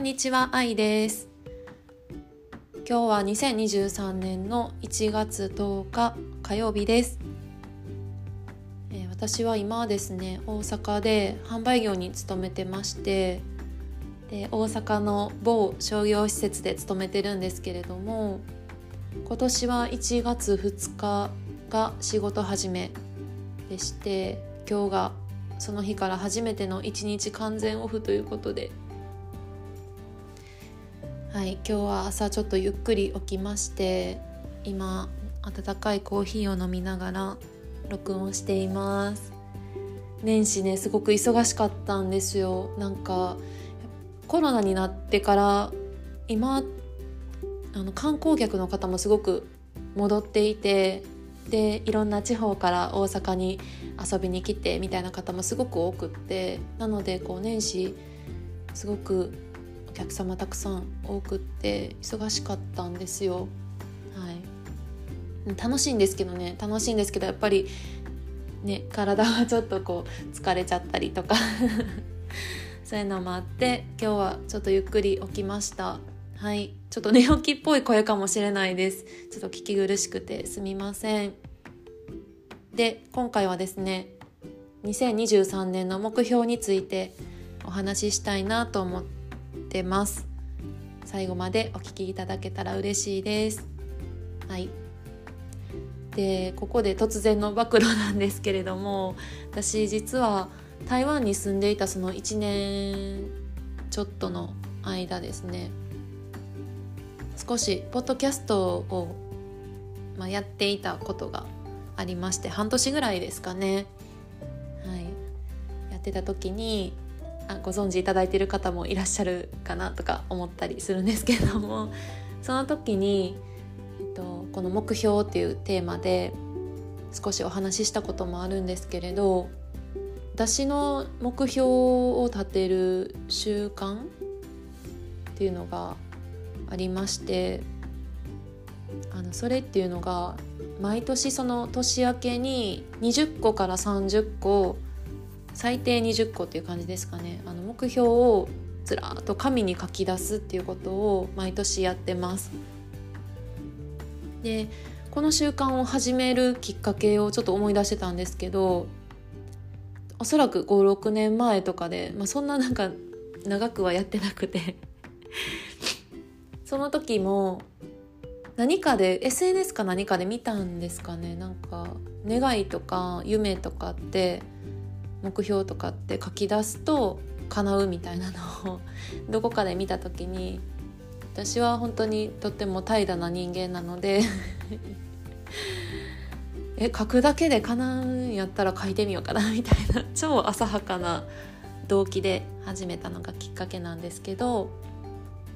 んにちは、あいです。今日は2023年の1月10日火曜日です。えー私は今ですね、大阪で販売業に勤めてまして、で大阪の某商業施設で勤めてるんですけれども、今年は1月2日が仕事始めでして、今日がその日から初めての1日完全オフということではい今日は朝ちょっとゆっくり起きまして今温かいコーヒーを飲みながら録音しています。年始ねすごく忙しかったんですよ。なんかコロナになってから今あの観光客の方もすごく戻っていてでいろんな地方から大阪に遊びに来てみたいな方もすごく多くってなのでこう年始すごく客様たくさん多くって忙しかったんですよ。はい、楽しいんですけどね楽しいんですけどやっぱりね体はちょっとこう疲れちゃったりとか そういうのもあって今日はちょっとゆっくり起きました。はい、ちょっと寝起きっぽい声かもしれないです。ちょっと聞き苦しくてすみません。で今回はですね2023年の目標についてお話ししたいなと思ってます。最後までお聞きいただけたら嬉しいです。はい。でここで突然の暴露なんですけれども私実は台湾に住んでいたその1年ちょっとの間ですね少しポッドキャストを、まあ、やっていたことがありまして半年ぐらいですかね、はい、やってた時にご存知いただいている方もいらっしゃるかなとか思ったりするんですけども。その時に、えっと、この「目標」っていうテーマで少しお話ししたこともあるんですけれど私の目標を立てる習慣っていうのがありましてあのそれっていうのが毎年その年明けに20個から30個最低20個っていう感じですかね。あの目標をずらーっと紙に書き出すっていうことを毎年やってます。でこの習慣を始めるきっかけをちょっと思い出してたんですけどおそらく56年前とかで、まあ、そんななんか長くはやってなくて。その時も何かで SNS か何かで見たんですかね。なんか願いとか夢とかって目標とかって書き出すと叶うみたいなのを どこかで見た時に私は本当にとっても怠惰な人間なので え書くだけで叶うんやったら書いてみようかなみたいな 超浅はかな動機で始めたのがきっかけなんですけど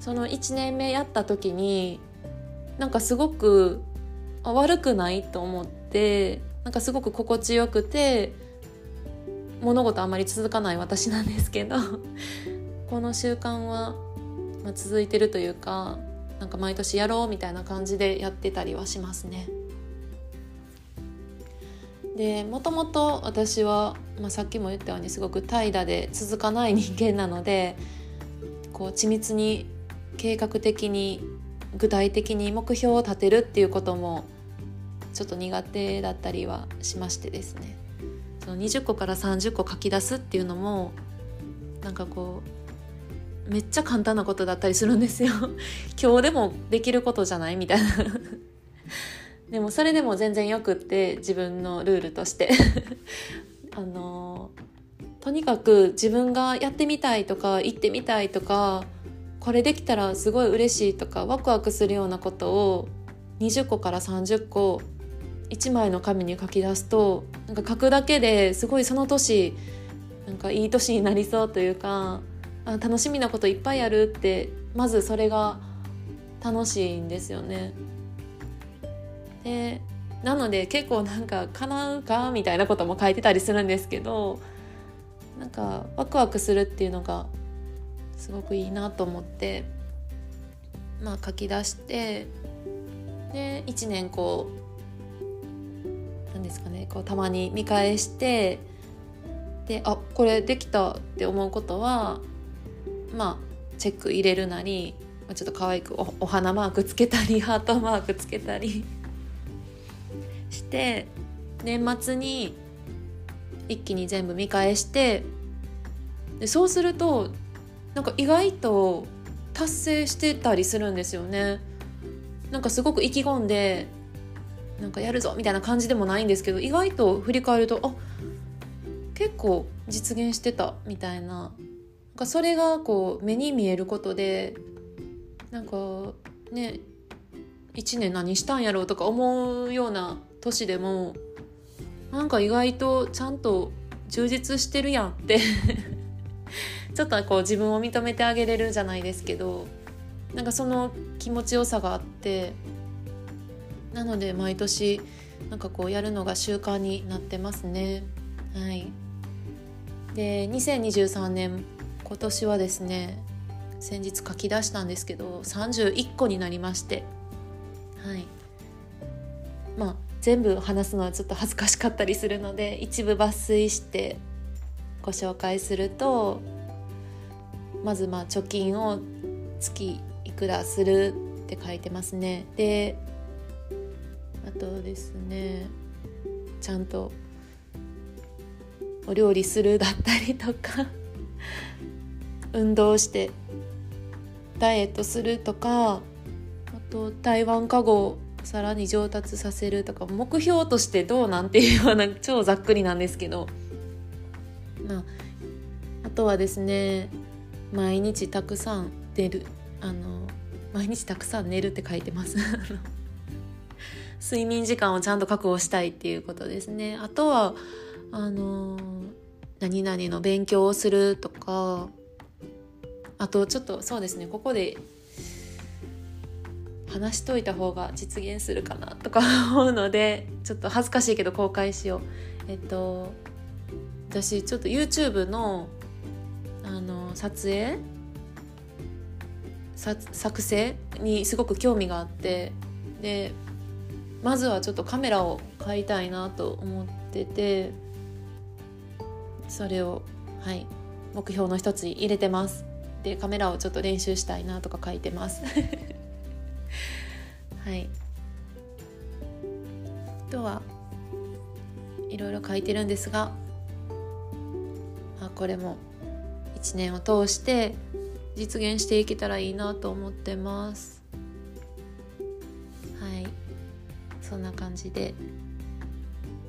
その1年目やった時になんかすごく悪くないと思ってなんかすごく心地よくて物事あまり続かない私なんですけど この習慣は、まあ、続いてるというかなんか毎年やろうみたいな感じでやってたりはしますね。でもともと私は、まあ、さっきも言ったようにすごく怠惰で続かない人間なのでこう緻密に計画的に具体的に目標を立てるっていうこともちょっと苦手だったりはしましてですねその20個から30個書き出すっていうのもなんかこうめっちゃ簡単なことだったりするんですよ。今日でもできることじゃない？みたいな。でもそれでも全然よくって自分のルールとして。あのとにかく自分がやってみたいとか行ってみたいとかこれできたらすごい嬉しいとかワクワクするようなことを20個から30個1枚の紙に書き出すとなんか書くだけですごいその年なんかいい年になりそうというかあ楽しみなこといっぱいあるってまずそれが楽しいんですよね。でなので結構なんか叶うかみたいなことも書いてたりするんですけどなんかワクワクするっていうのがすごくいいなと思ってまあ書き出してで1年こうですかねこうたまに見返してであこれできたって思うことはまあチェック入れるなりちょっと可愛くおお花マークつけたりハートマークつけたりして年末に一気に全部見返してでそうするとなんか意外と達成してたりするんですよね。なんかすごく意気込んでなんかやるぞみたいな感じでもないんですけど意外と振り返るとあ結構実現してたみたいな。なんかそれがこう目に見えることでなんかね1年何したんやろうとか思うような年でもなんか意外とちゃんと充実してるやんって ちょっとこう自分を認めてあげれるじゃないですけどなんかその気持ちよさがあってなので毎年なんかこうやるのが習慣になってますね。はい、で2023年今年はですね先日書き出したんですけど31個になりまして。はい。まあ全部話すのはちょっと恥ずかしかったりするので一部抜粋してご紹介するとまずまあ貯金を月いくらするって書いてますね。であとですねちゃんとお料理するだったりとか 運動してダイエットするとかあと台湾かごをさらに上達させるとか目標としてどうなんていうような超ざっくりなんですけど。まああとはですね毎日たくさん寝るあの毎日たくさん寝るって書いてます。睡眠時間をちゃんと確保したいっていうことですね。あとはあの何々の勉強をするとかあとちょっとそうですねここで話しといた方が実現するかなとか 思うのでちょっと恥ずかしいけど公開しよう。えっと私ちょっと YouTube のあの撮影作成にすごく興味があってでまずはちょっとカメラを買いたいなと思っててそれをはい目標の一つに入れてます。でカメラをちょっと練習したいなとか書いてます。はい。あとはいろいろ書いてるんですがあこれも1年を通して実現していけたらいいなと思ってます。はい。そんな感じで。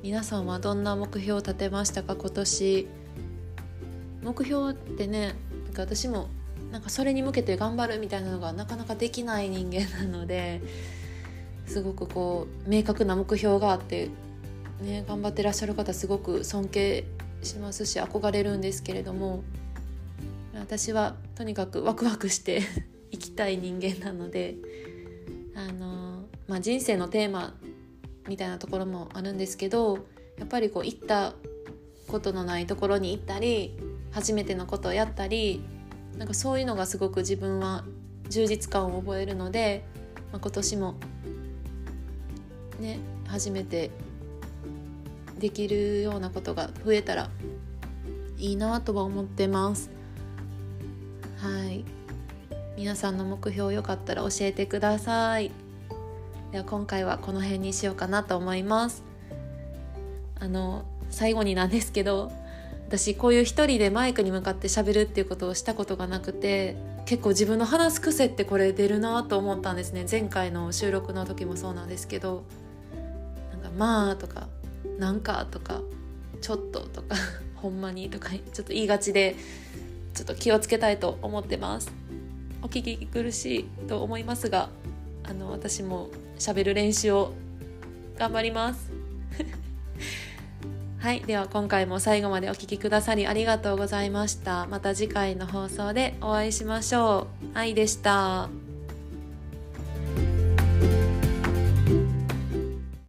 皆さんはどんな目標を立てましたか？今年。目標ってねなんか私もなんかそれに向けて頑張るみたいなのがなかなかできない人間なのですごくこう明確な目標があって、ね、頑張ってらっしゃる方すごく尊敬しますし憧れるんですけれども私はとにかくワクワクして 生きたい人間なのであの、まあ、人生のテーマみたいなところもあるんですけどやっぱりこう行ったことのないところに行ったり初めてのことをやったりなんかそういうのがすごく自分は充実感を覚えるので、まあ、今年もね初めてできるようなことが増えたらいいなとは思ってます。はい。皆さんの目標よかったら教えてください。では今回はこの辺にしようかなと思います。あの最後になんですけど私こういう一人でマイクに向かってしゃべるっていうことをしたことがなくて結構自分の話す癖ってこれ出るなと思ったんですね。前回の収録の時もそうなんですけどなんか「まあ」とか「なんか」とか「ちょっと」とか「ほんまに」とかちょっと言いがちでちょっと気をつけたいと思ってます。お聞き苦しいと思いますがあの私もしゃべる練習を頑張ります。はいでは今回も最後までお聴きくださりありがとうございました。また次回の放送でお会いしましょう。愛でした。